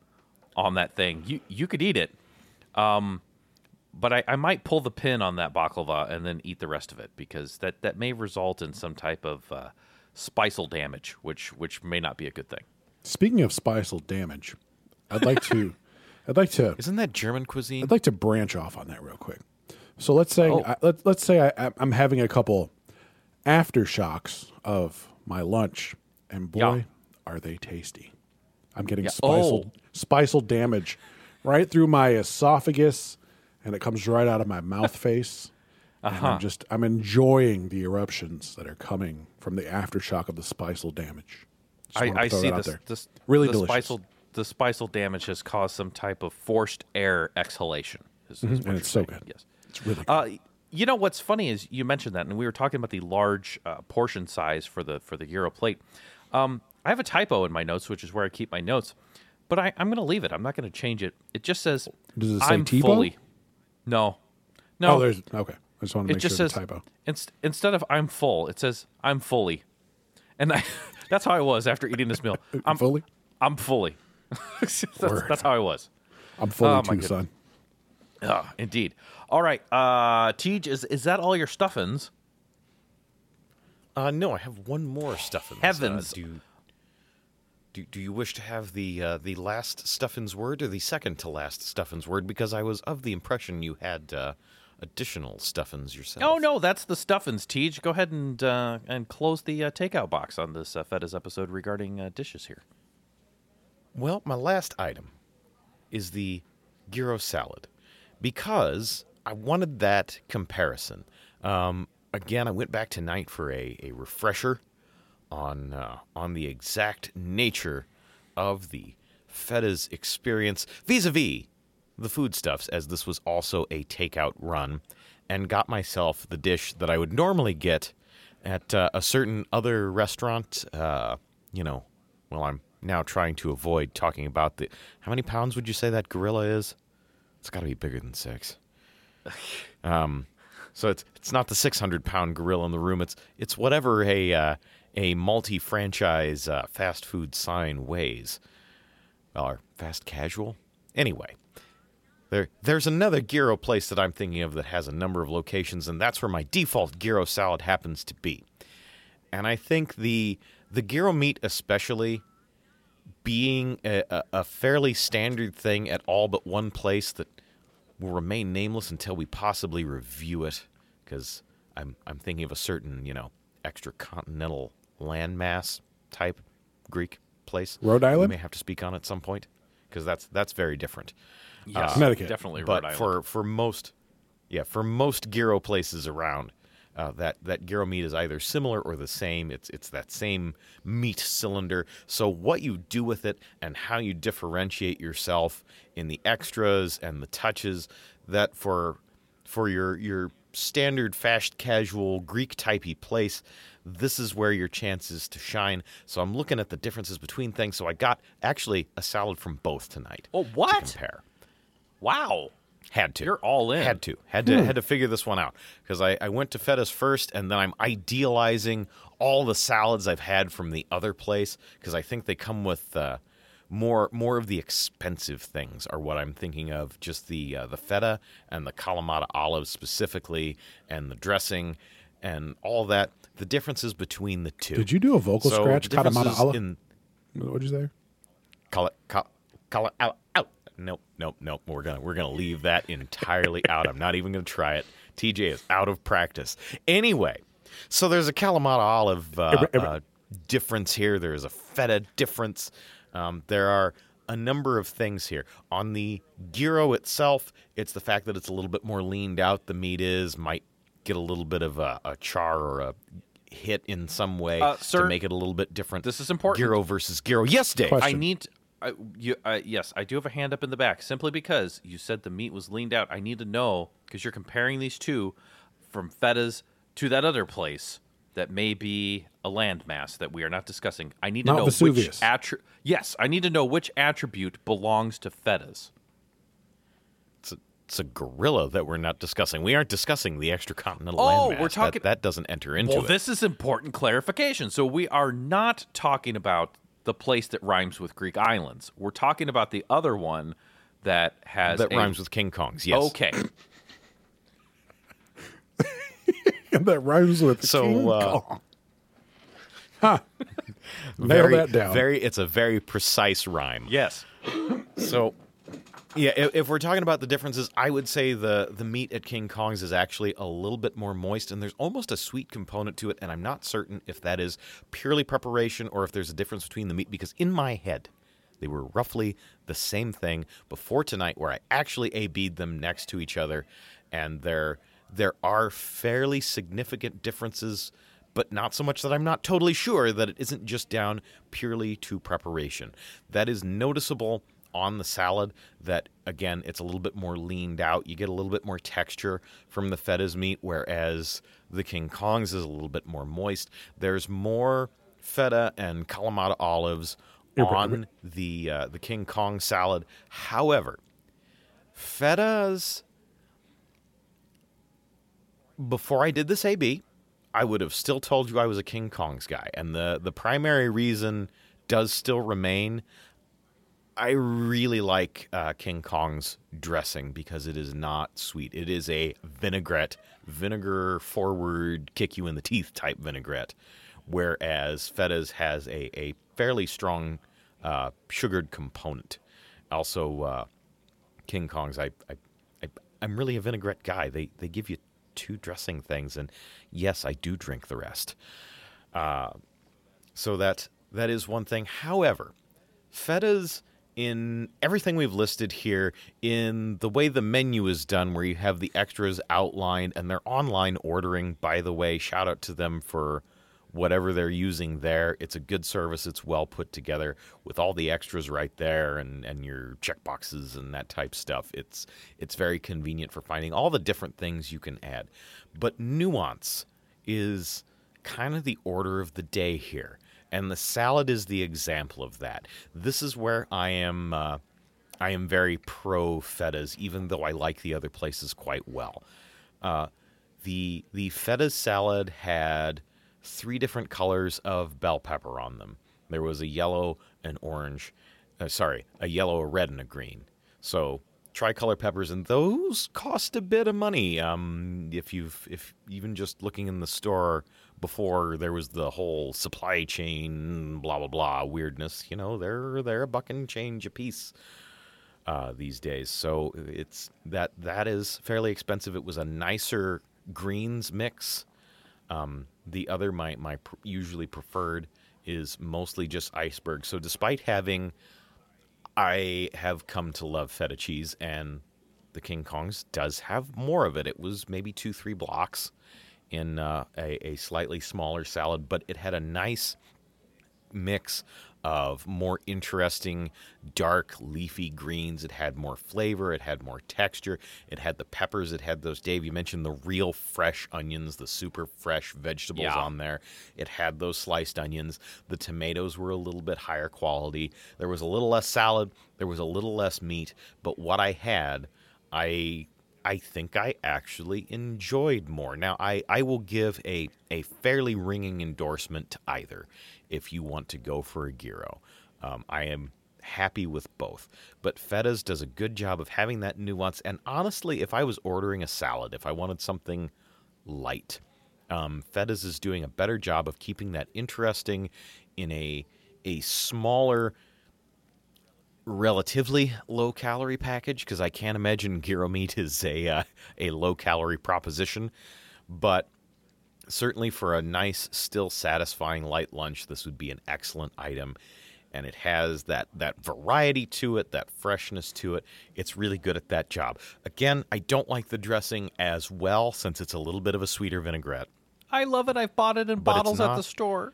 on that thing, you you could eat it. Um, but I, I might pull the pin on that baklava and then eat the rest of it because that, that may result in some type of uh, spicel damage, which which may not be a good thing. Speaking of spicel damage, I'd like to, I'd like to, isn't that german cuisine I'd like to branch off on that real quick. So let's say, Oh. I, let, let's say I, I'm having a couple aftershocks of my lunch, and boy, Yeah. are they tasty! I'm getting Yeah. spicel, Oh. spicel damage right through my esophagus, and it comes right out of my mouth face. And Uh-huh. I'm just I'm enjoying the eruptions that are coming from the aftershock of the spicel damage. Just I, I see this, this Really the delicious. spicel the spicel damage has caused some type of forced air exhalation. is- is Mm-hmm. and you're it's so saying. good. Yes. It's really good. Uh, you know what's funny is you mentioned that, and we were talking about the large uh, portion size for the for the gyro plate. Um, I have a typo in my notes, which is where I keep my notes, but I, I'm going to leave it. I'm not going to change it. It just says Does it say I'm Tebow? fully. No, no. oh, there's okay. I just want to it make just sure says the typo. inst- instead of I'm full, it says I'm fully, and I, that's how I was after eating this meal. I'm fully. I'm fully. that's, that's how I was. I'm fully Oh, too, goodness. son. Ah, indeed. All right, uh, Tej, is is that all your stuffins? uh, no i have one more stuffins Heavens. uh, do, you- do, do you wish to have the uh, the last stuffins word or the second to last stuffins word because i was of the impression you had uh, additional stuffins yourself Oh no, that's the stuffins. Tej, go ahead and uh, and close the uh, takeout box on this uh, Fetas episode regarding uh, dishes here. Well, my last item is the gyro salad because I wanted that comparison. Um, again, I went back tonight for a, a refresher on uh, on the exact nature of the feta's experience vis-a-vis the foodstuffs, as this was also a takeout run, and got myself the dish that I would normally get at uh, a certain other restaurant. Uh, you know, well, I'm now trying to avoid talking about the. How many pounds would you say that gorilla is? It's got to be bigger than six. Um, so it's it's not the 600 pound gorilla in the room. It's it's whatever a uh, a multi franchise uh, fast food sign weighs, or fast casual. Anyway, there there's another gyro place that I'm thinking of that has a number of locations, and that's where my default gyro salad happens to be. And I think the the gyro meat, especially being a, a, a fairly standard thing at all but one place that will remain nameless until we possibly review it, because I'm I'm thinking of a certain you know extra continental landmass type Greek place. Rhode Island? We may have to speak on at some point because that's that's very different. Yes, Connecticut. definitely. but Rhode Island. for for most, yeah, for most gyro places around, uh, that that gyro meat is either similar or the same. It's it's that same meat cylinder. So what you do with it and how you differentiate yourself in the extras and the touches that for for your your standard fast casual Greek typey place, this is where your chances to shine. So I'm looking at the differences between things. So I got actually a salad from both tonight. Oh, to what? compare? Wow. Had to. You're all in. Had to. Had to. Had to figure this one out because I, I went to Feta's first, and then I'm idealizing all the salads I've had from the other place because I think they come with uh, more more of the expensive things are what I'm thinking of. Just the uh, the feta and the Kalamata olives specifically, and the dressing, and all that. The differences between the two. Did you do a vocal So scratch? the Katamata differences in What'd you say? call it call, call it out out nope nope nope we're gonna we're gonna leave that entirely out i'm not even gonna try it tj is out of practice anyway so there's a kalamata olive uh, Every- every- uh, difference here there's a feta difference um, there are a number of things here on the gyro itself it's the fact that it's a little bit more leaned out the meat is might get a little bit of a, a char or a hit in some way Uh, sir, to make it a little bit different this is important. gyro versus gyro. yes dave Question. I need. I, you, uh, yes, I do have a hand up in the back simply because you said the meat was leaned out. I need to know because you're comparing these two from fetas to that other place that may be a landmass that we are not discussing. I need to Mount know Vesuvius. which attri- Yes, I need to know which attribute belongs to fetas. It's a, gorilla that we're not discussing. We aren't discussing the extracontinental Oh, landmass. we're That- talking- that, doesn't enter into Well, it. this is important clarification. So we are not talking about the place that rhymes with Greek islands. We're talking about the other one that has that a- rhymes with King Kong's. Yes. Okay. that rhymes with So, King uh, Kong. Ha. Nail Very, that down. Very. It's a very precise rhyme. Yes. So, yeah, if, if we're talking about the differences, I would say the the meat at King Kong's is actually a little bit more moist, and there's almost a sweet component to it. And I'm not certain if that is purely preparation or if there's a difference between the meat, because in my head, they were roughly the same thing before tonight, where I actually A/B'd them next to each other, and there there are fairly significant differences. But not so much that I'm not totally sure that it isn't just down purely to preparation. That is noticeable on the salad that again it's a little bit more leaned out you get a little bit more texture from the feta's meat whereas the king kong's is a little bit more moist there's more feta and kalamata olives on the uh, the king kong salad however fetas before I did this AB, I would have still told you I was a King Kong's guy. And the, the primary reason does still remain. I really like uh, King Kong's dressing because it is not sweet. It is a vinaigrette, vinegar forward, kick you in the teeth type vinaigrette. Whereas Feta's has a, a fairly strong uh, sugared component. Also, uh, King Kong's, I, I, I, I'm really a vinaigrette guy. They, they give you two dressing things, and yes, I do drink the rest. Uh, so that that is one thing. However, fetas in everything we've listed here, in the way the menu is done, where you have the extras outlined and they're online ordering. By the way, shout out to them for whatever they're using there. It's a good service. It's well put together with all the extras right there and, and your checkboxes and that type stuff. It's it's very convenient for finding all the different things you can add. But nuance is kind of the order of the day here. And the salad is the example of that. This is where I am uh, I am very pro fetas, even though I like the other places quite well. Uh, the the feta salad had three different colors of bell pepper on them. There was a yellow, an orange, uh, sorry, a yellow, a red, and a green. So tricolor peppers, and those cost a bit of money. Um, if you've if even just looking in the store before there was the whole supply chain blah blah blah weirdness, you know, they're they're a buck and change a piece uh, these days. So it's that that is fairly expensive. It was a nicer greens mix. Um, the other my my pr- usually preferred is mostly just iceberg. So despite having, I have come to love feta cheese, and the King Kong's does have more of it. It was maybe two three blocks in uh, a, a slightly smaller salad, but it had a nice mix of more interesting dark leafy greens. It had more flavor, it had more texture, it had the peppers, it had those Dave you mentioned the real fresh onions, the super fresh vegetables Yeah. on there. It had those sliced onions. The tomatoes were a little bit higher quality. There was a little less salad, there was a little less meat, but what I had, I I think I actually enjoyed more. Now, I, I will give a, a fairly ringing endorsement to either if you want to go for a gyro. Um, I am happy with both. But Feta's does a good job of having that nuance. And honestly, if I was ordering a salad, if I wanted something light, um, Feta's is doing a better job of keeping that interesting in a a smaller relatively low calorie package because I can't imagine gyro meat is a uh, a low calorie proposition, but certainly for a nice, still satisfying light lunch, this would be an excellent item. And it has that that variety to it, that freshness to it. It's really good at that job. Again, I don't like the dressing as well since it's a little bit of a sweeter vinaigrette. I love it. I've bought it in But bottles at the store.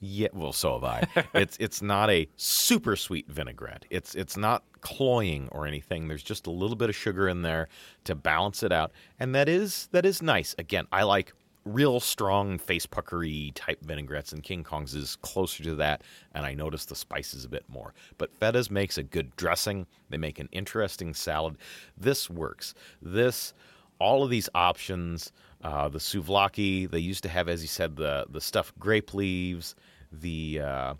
Yeah, well, so have I. it's it's not a super sweet vinaigrette. It's it's not cloying or anything. There's just a little bit of sugar in there to balance it out, and that is that is nice. Again, I like real strong face puckery type vinaigrettes, and King Kong's is closer to that, and I notice the spices a bit more. But Feta's makes a good dressing. They make an interesting salad. This works. This all of these options, uh, the souvlaki. They used to have, as you said, the the stuffed grape leaves. The uh,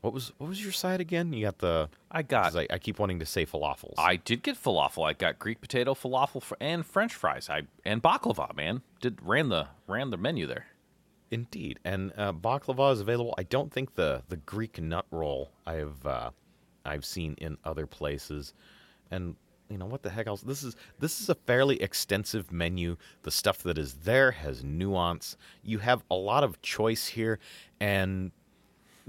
what was what was your side again? You got the I got- I, I keep wanting to say falafels. I did get falafel. I got Greek potato falafel fr- and French fries. I and baklava. Man, did ran the ran the menu there. Indeed, and uh, baklava is available. I don't think the the Greek nut roll I've uh, I've seen in other places, and you know what the heck else? This is this is a fairly extensive menu. The stuff that is there has nuance. You have a lot of choice here, and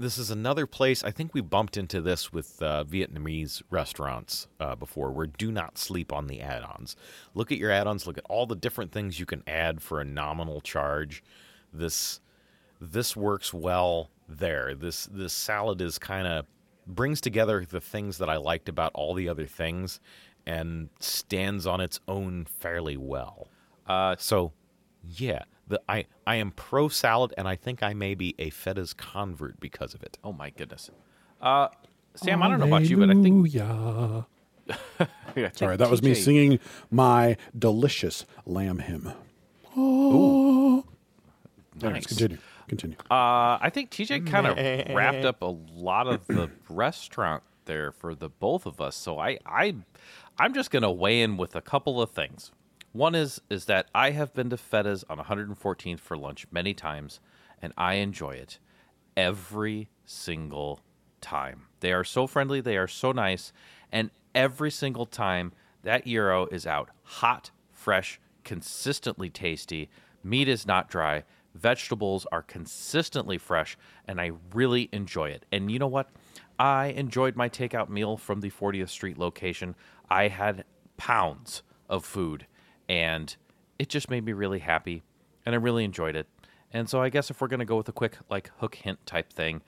this is another place. I think we bumped into this with uh, Vietnamese restaurants uh, before, where do not sleep on the add-ons. Look at your add-ons. Look at all the different things you can add for a nominal charge. This this works well there. This this salad is kind of brings together the things that I liked about all the other things, and stands on its own fairly well. Uh, So, yeah, the I I am pro salad, and I think I may be a Feta's convert because of it. oh my goodness. Uh, Sam, I don't know about you, but I think Hallelujah. I think Sorry, that was me singing my delicious lamb hymn. Anyways, Nice. continue. Continue. Uh, I think TJ kind of wrapped up a lot of the restaurant there for the both of us. So I, I, I'm just gonna weigh in with a couple of things. One is is that I have been to Feta's on 114th for lunch many times, and I enjoy it every single time. They are so friendly, they are so nice, and every single time that gyro is out, hot, fresh, consistently tasty. Meat is not dry. Vegetables are consistently fresh, and I really enjoy it. And you know what? I enjoyed my takeout meal from the 40th Street location. I had pounds of food, and it just made me really happy, and I really enjoyed it. And so I guess if we're gonna go with a quick like hook hint type thing,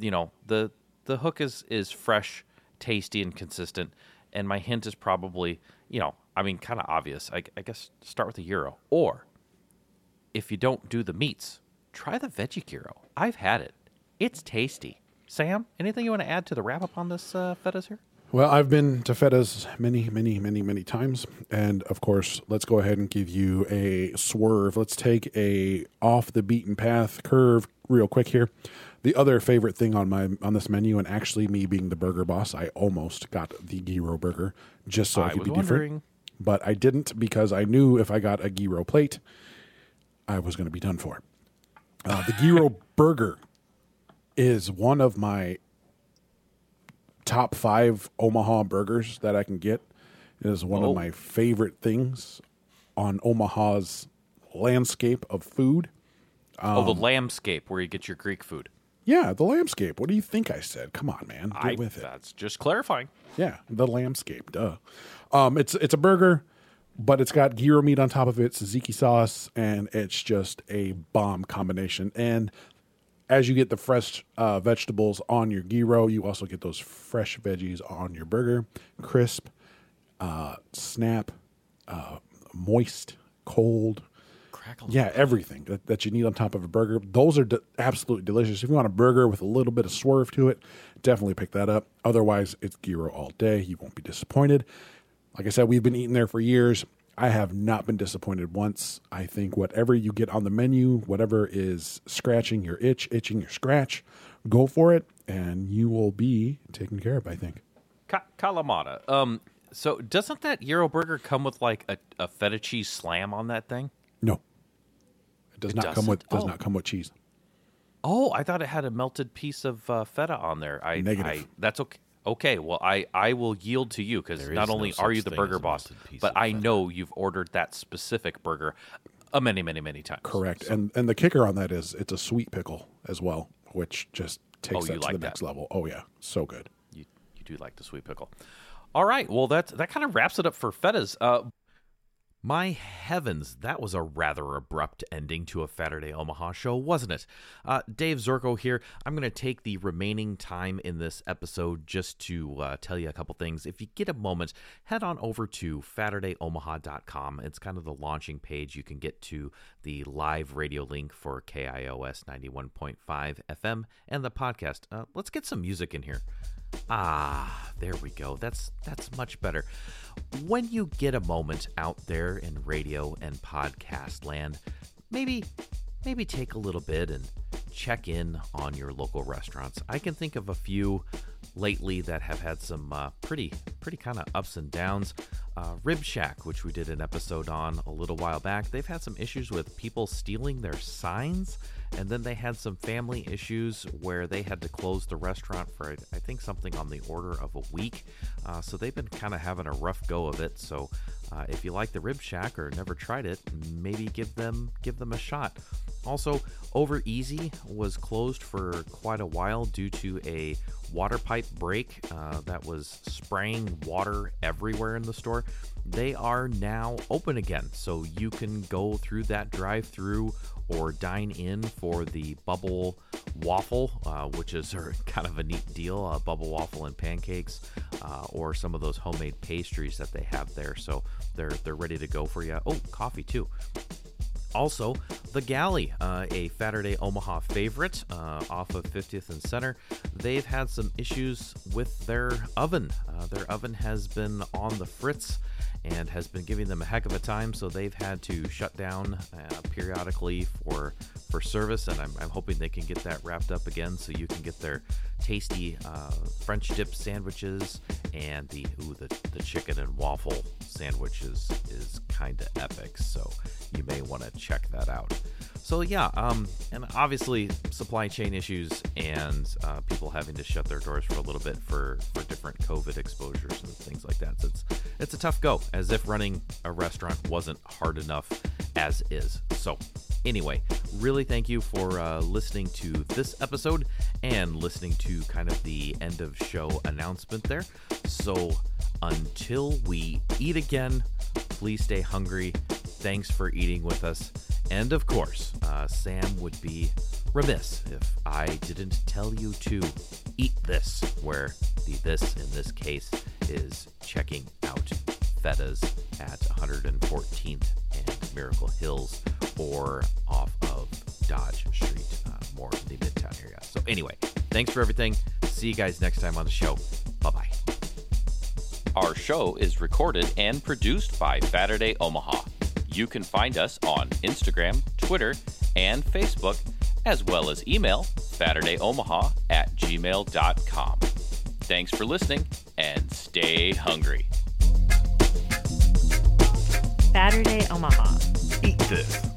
you know the the hook is is fresh, tasty, and consistent. And my hint is probably you know I mean kind of obvious. I, I guess start with the gyro, or if you don't do the meats, try the veggie gyro. I've had it. It's tasty. Sam, anything you want to add to the wrap up on this uh, fetas here? Well, I've been to Feta's many, many, many, many times, and of course, let's go ahead and give you a swerve. Let's take a off the beaten path curve real quick here. The other favorite thing on my on this menu, and actually me being the burger boss, I almost got the gyro burger just so I, I could be different, but I didn't because I knew if I got a gyro plate, I was going to be done for. Uh, the gyro burger is one of my top five Omaha burgers that I can get. It is one Oh. of my favorite things on Omaha's landscape of food. oh, Um, the landscape where you get your Greek food. Yeah, the landscape. What do you think I said? Come on, man, get I, with it. That's just clarifying. Yeah, the landscape. Duh. Um, it's it's a burger, but it's got gyro meat on top of it, tzatziki sauce, and it's just a bomb combination. And as you get the fresh uh, vegetables on your gyro, you also get those fresh veggies on your burger, crisp, uh, snap, uh, moist, cold. Crackle. Yeah, everything that, that you need on top of a burger. Those are de- absolutely delicious. If you want a burger with a little bit of swerve to it, definitely pick that up. Otherwise, it's gyro all day. You won't be disappointed. Like I said, we've been eating there for years. I have not been disappointed once. I think whatever you get on the menu, whatever is scratching your itch, itching your scratch, go for it, and you will be taken care of. I think. Ka- Kalamata. Um, so doesn't that gyro burger come with like a, a feta cheese slam on that thing? No, it does It not come with doesn't? does Oh. not come with cheese. Oh, I thought it had a melted piece of uh, feta on there. I, Negative. I that's okay. Okay, well, I, I will yield to you because not is no only are you the burger boss, but I feta. know you've ordered that specific burger a many, many, many times. Correct. And and the kicker on that is it's a sweet pickle as well, which just takes Oh, that you to like the that. next level. Oh yeah, so good. You, you do like the sweet pickle. All right. Well, that that kind of wraps it up for fetas. Uh, my heavens, that was a rather abrupt ending to a Fatterday Omaha show, wasn't it? Uh, Dave Zerko here. I'm going to take the remaining time in this episode just to uh, tell you a couple things. If you get a moment, head on over to FatterdayOmaha.com. It's kind of the launching page. You can get to the live radio link for KIOS 91.5 FM and the podcast. Uh, let's get some music in here. Ah, there we go. That's that's much better. When you get a moment out there in radio and podcast land, maybe maybe take a little bit and check in on your local restaurants. I can think of a few lately that have had some uh, pretty pretty kind of ups and downs. Uh, Rib Shack, which we did an episode on a little while back, they've had some issues with people stealing their signs, and then they had some family issues where they had to close the restaurant for I think something on the order of a week. Uh, so they've been kind of having a rough go of it. So uh, if you like the Rib Shack or never tried it, maybe give them give them a shot. Also, Over Easy was closed for quite a while due to a water pipe break uh, that was spraying water everywhere in the store. They are now open again, so you can go through that drive-through or dine in for the bubble waffle, uh, which is kind of a neat deal. A bubble waffle and pancakes, uh, or some of those homemade pastries that they have there. So they're they're ready to go for you. Oh, coffee too. Also, the Galley, uh, a Fatterday Omaha favorite uh, off of 50th and Center. They've had some issues with their oven. Uh, their oven has been on the fritz and has been giving them a heck of a time, so they've had to shut down uh, periodically for for service. And I'm, I'm hoping they can get that wrapped up again, so you can get their tasty uh, French dip sandwiches and the ooh the, the chicken and waffle sandwiches is is kind of epic. So you may want to check that out. So yeah, um, and obviously supply chain issues and uh, people having to shut their doors for a little bit for for different COVID exposures and things like that. So it's it's a tough go, as if running a restaurant wasn't hard enough as is. So anyway, really thank you for uh, listening to this episode and listening to kind of the end of show announcement there. So until we eat again, please stay hungry. Thanks for eating with us. And of course, uh, Sam would be remiss if I didn't tell you to eat this, where the this in this case is checking out Fetas at 114th and Miracle Hills or off of Dodge Street, uh, more in the Midtown area. So, anyway, thanks for everything. See you guys next time on the show. Bye bye. Our show is recorded and produced by Fatterday Omaha. You can find us on Instagram, Twitter, and Facebook, as well as email FatterdayOmaha at gmail.com. Thanks for listening and stay hungry. Fatterday Omaha. Eat this.